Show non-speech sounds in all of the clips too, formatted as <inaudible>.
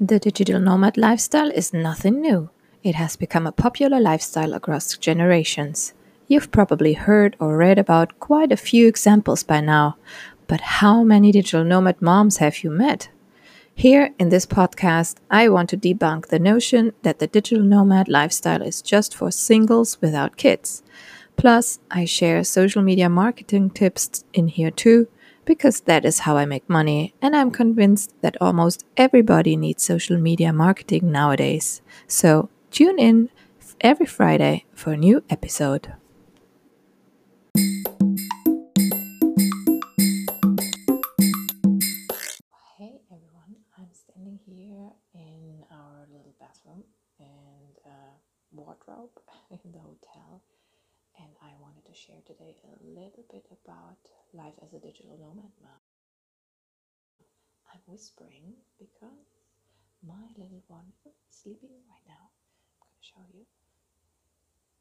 The digital nomad lifestyle is nothing new. It has become a popular lifestyle across generations. You've probably heard or read about quite a few examples by now, but how many digital nomad moms have you met? Here in this podcast, I want to debunk the notion that the digital nomad lifestyle is just for singles without kids. Plus, I share social media marketing tips in here too, because that is how I make money, and I'm convinced that almost everybody needs social media marketing nowadays. So, tune in every Friday for a new episode. Hey everyone, I'm standing here in our little bathroom and uh, wardrobe <laughs> in the hotel and I wanted to share today a little bit about life as a digital nomad mom. I'm whispering because my little one is sleeping right now. I'm going to show you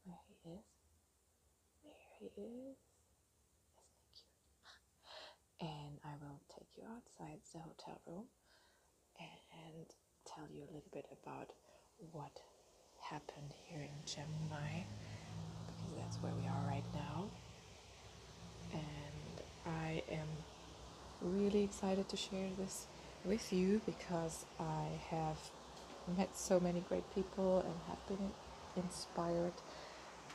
where he is. There he is. Isn't he cute? And I will take you outside the hotel room and tell you a little bit about what happened here in Chiang Mai that's where we are right now. And I am really excited to share this with you because I have met so many great people and have been inspired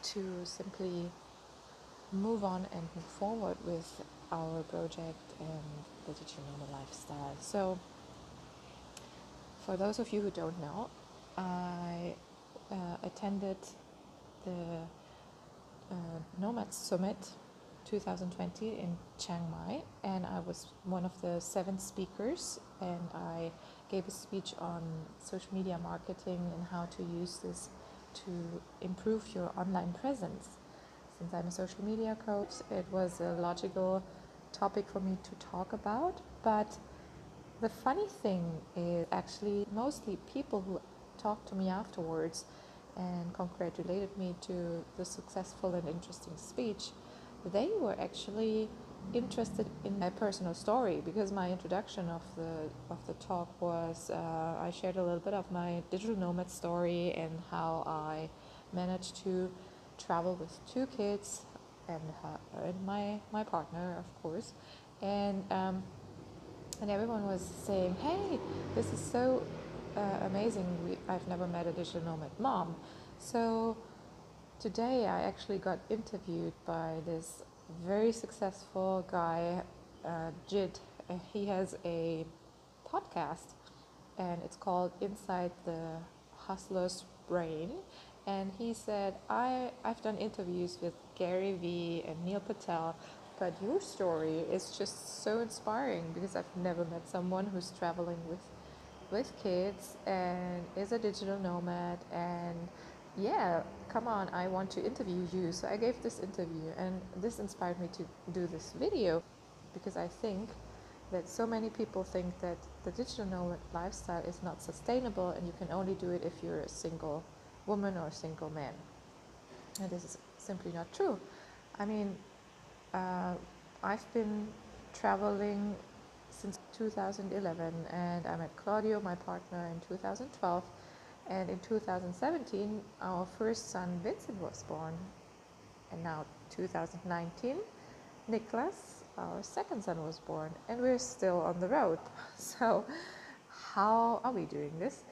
to simply move on and move forward with our project and the digital nomad lifestyle. So, for those of you who don't know, I uh, attended the uh, Summit 2020 in Chiang Mai, and I was one of the seven speakers. And I gave a speech on social media marketing and how to use this to improve your online presence. Since I'm a social media coach, it was a logical topic for me to talk about. But the funny thing is, actually, mostly people who talked to me afterwards and congratulated me to the successful and interesting speech, they were actually interested in my personal story because my introduction of the of the talk was uh, I shared a little bit of my digital nomad story and how I managed to travel with two kids and, and my my partner of course and um, and everyone was saying hey this is so uh, amazing. We, I've never met a digital nomad mom. So today I actually got interviewed by this very successful guy, uh, Jid. He has a podcast and it's called Inside the Hustler's Brain. And he said, I, I've done interviews with Gary Vee and Neil Patel, but your story is just so inspiring because I've never met someone who's traveling with with kids and is a digital nomad and yeah come on i want to interview you. So i gave this interview and this inspired me to do this video because i think that so many people think that the digital lifestyle is not sustainable and you can only do it if you're a single woman or a single man. And this is simply not true. I mean uh, i've been traveling since 2011 and I met Claudio, my partner, in 2012 and in 2017 our first son Vincent was born and now 2019 Nicholas, our second son was born and we're still on the road <laughs> so how are we doing this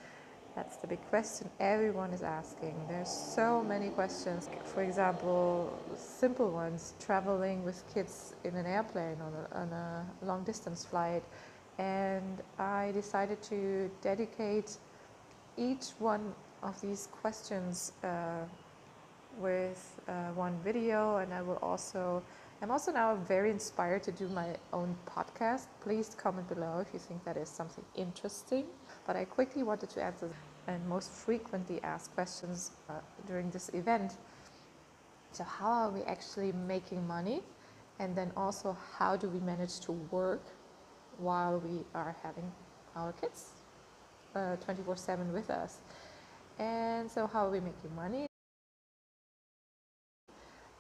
that's the big question everyone is asking. There's so many questions. For example, simple ones traveling with kids in an airplane on a, on a long distance flight. And I decided to dedicate each one of these questions uh, with uh, one video, and I will also. I'm also now very inspired to do my own podcast. Please comment below if you think that is something interesting. But I quickly wanted to answer and most frequently asked questions uh, during this event. So, how are we actually making money? And then also, how do we manage to work while we are having our kids uh, 24 uh, 7 with us? And so, how are we making money?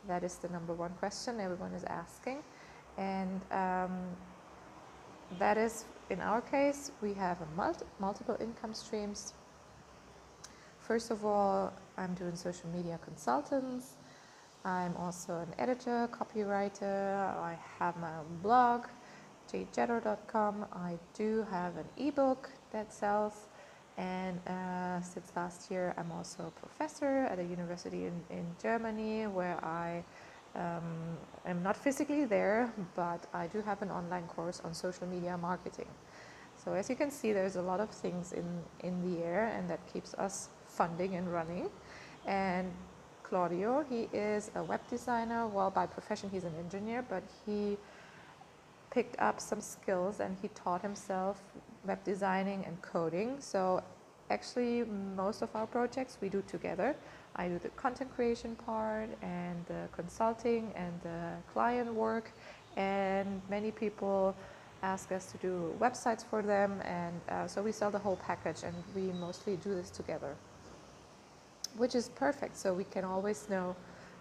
That is the number one question everyone is asking. And um, that is in our case, we have a multi multiple income streams. First of all, I'm doing social media consultants. I'm also an editor, copywriter. I have my own blog, jadejedder.com. I do have an ebook that sells. And uh, since last year, I'm also a professor at a university in, in Germany where I um, am not physically there, but I do have an online course on social media marketing. So as you can see, there's a lot of things in, in the air and that keeps us funding and running. And Claudio, he is a web designer. Well, by profession, he's an engineer, but he picked up some skills and he taught himself web designing and coding. So actually, most of our projects we do together. I do the content creation part and the consulting and the client work and many people ask us to do websites for them and uh, so we sell the whole package and we mostly do this together which is perfect so we can always know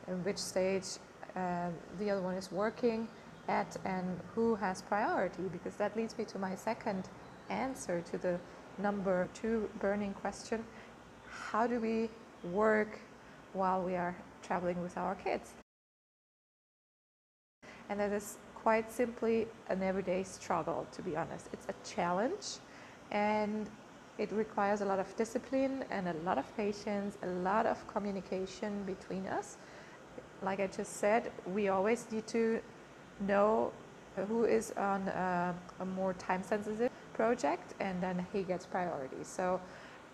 in which stage uh, the other one is working at and who has priority because that leads me to my second answer to the number two burning question how do we work while we are traveling with our kids. And that is quite simply an everyday struggle, to be honest. It's a challenge and it requires a lot of discipline and a lot of patience, a lot of communication between us. Like I just said, we always need to know who is on a, a more time sensitive project and then he gets priority. So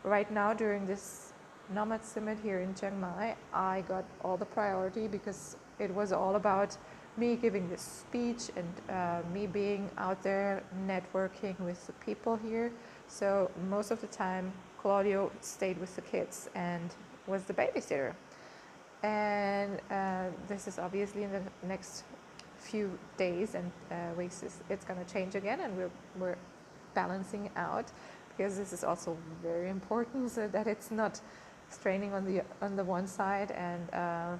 right now during this Nomad Summit here in Chiang Mai, I got all the priority because it was all about me giving this speech and uh, me being out there networking with the people here. So most of the time, Claudio stayed with the kids and was the babysitter. And uh, this is obviously in the next few days and uh, weeks, it's going to change again, and we're, we're balancing out because this is also very important so that it's not straining on the on the one side and uh,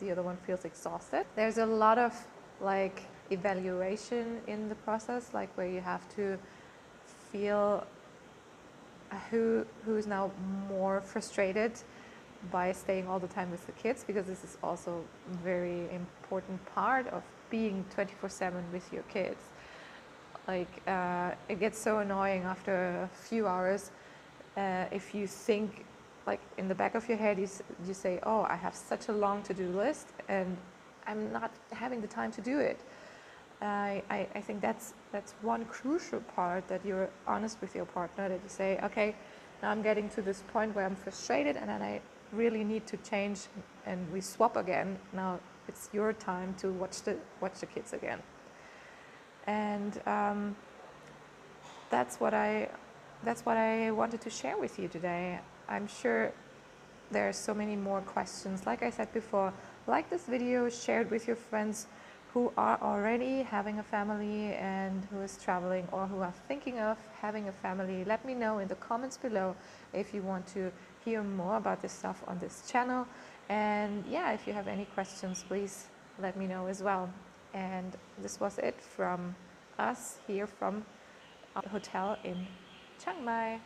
the other one feels exhausted. There's a lot of like evaluation in the process, like where you have to feel who who is now more frustrated by staying all the time with the kids because this is also a very important part of being 24/7 with your kids. Like uh, it gets so annoying after a few hours uh, if you think like in the back of your head, you, you say, oh, I have such a long to-do list and I'm not having the time to do it. I, I, I think that's, that's one crucial part that you're honest with your partner, that you say, okay, now I'm getting to this point where I'm frustrated and then I really need to change and we swap again. Now it's your time to watch the, watch the kids again. And um, that's what I that's what I wanted to share with you today. I'm sure there are so many more questions. Like I said before, like this video, share it with your friends who are already having a family and who is traveling or who are thinking of having a family. Let me know in the comments below if you want to hear more about this stuff on this channel. And yeah, if you have any questions, please let me know as well. And this was it from us here from our hotel in Chiang Mai.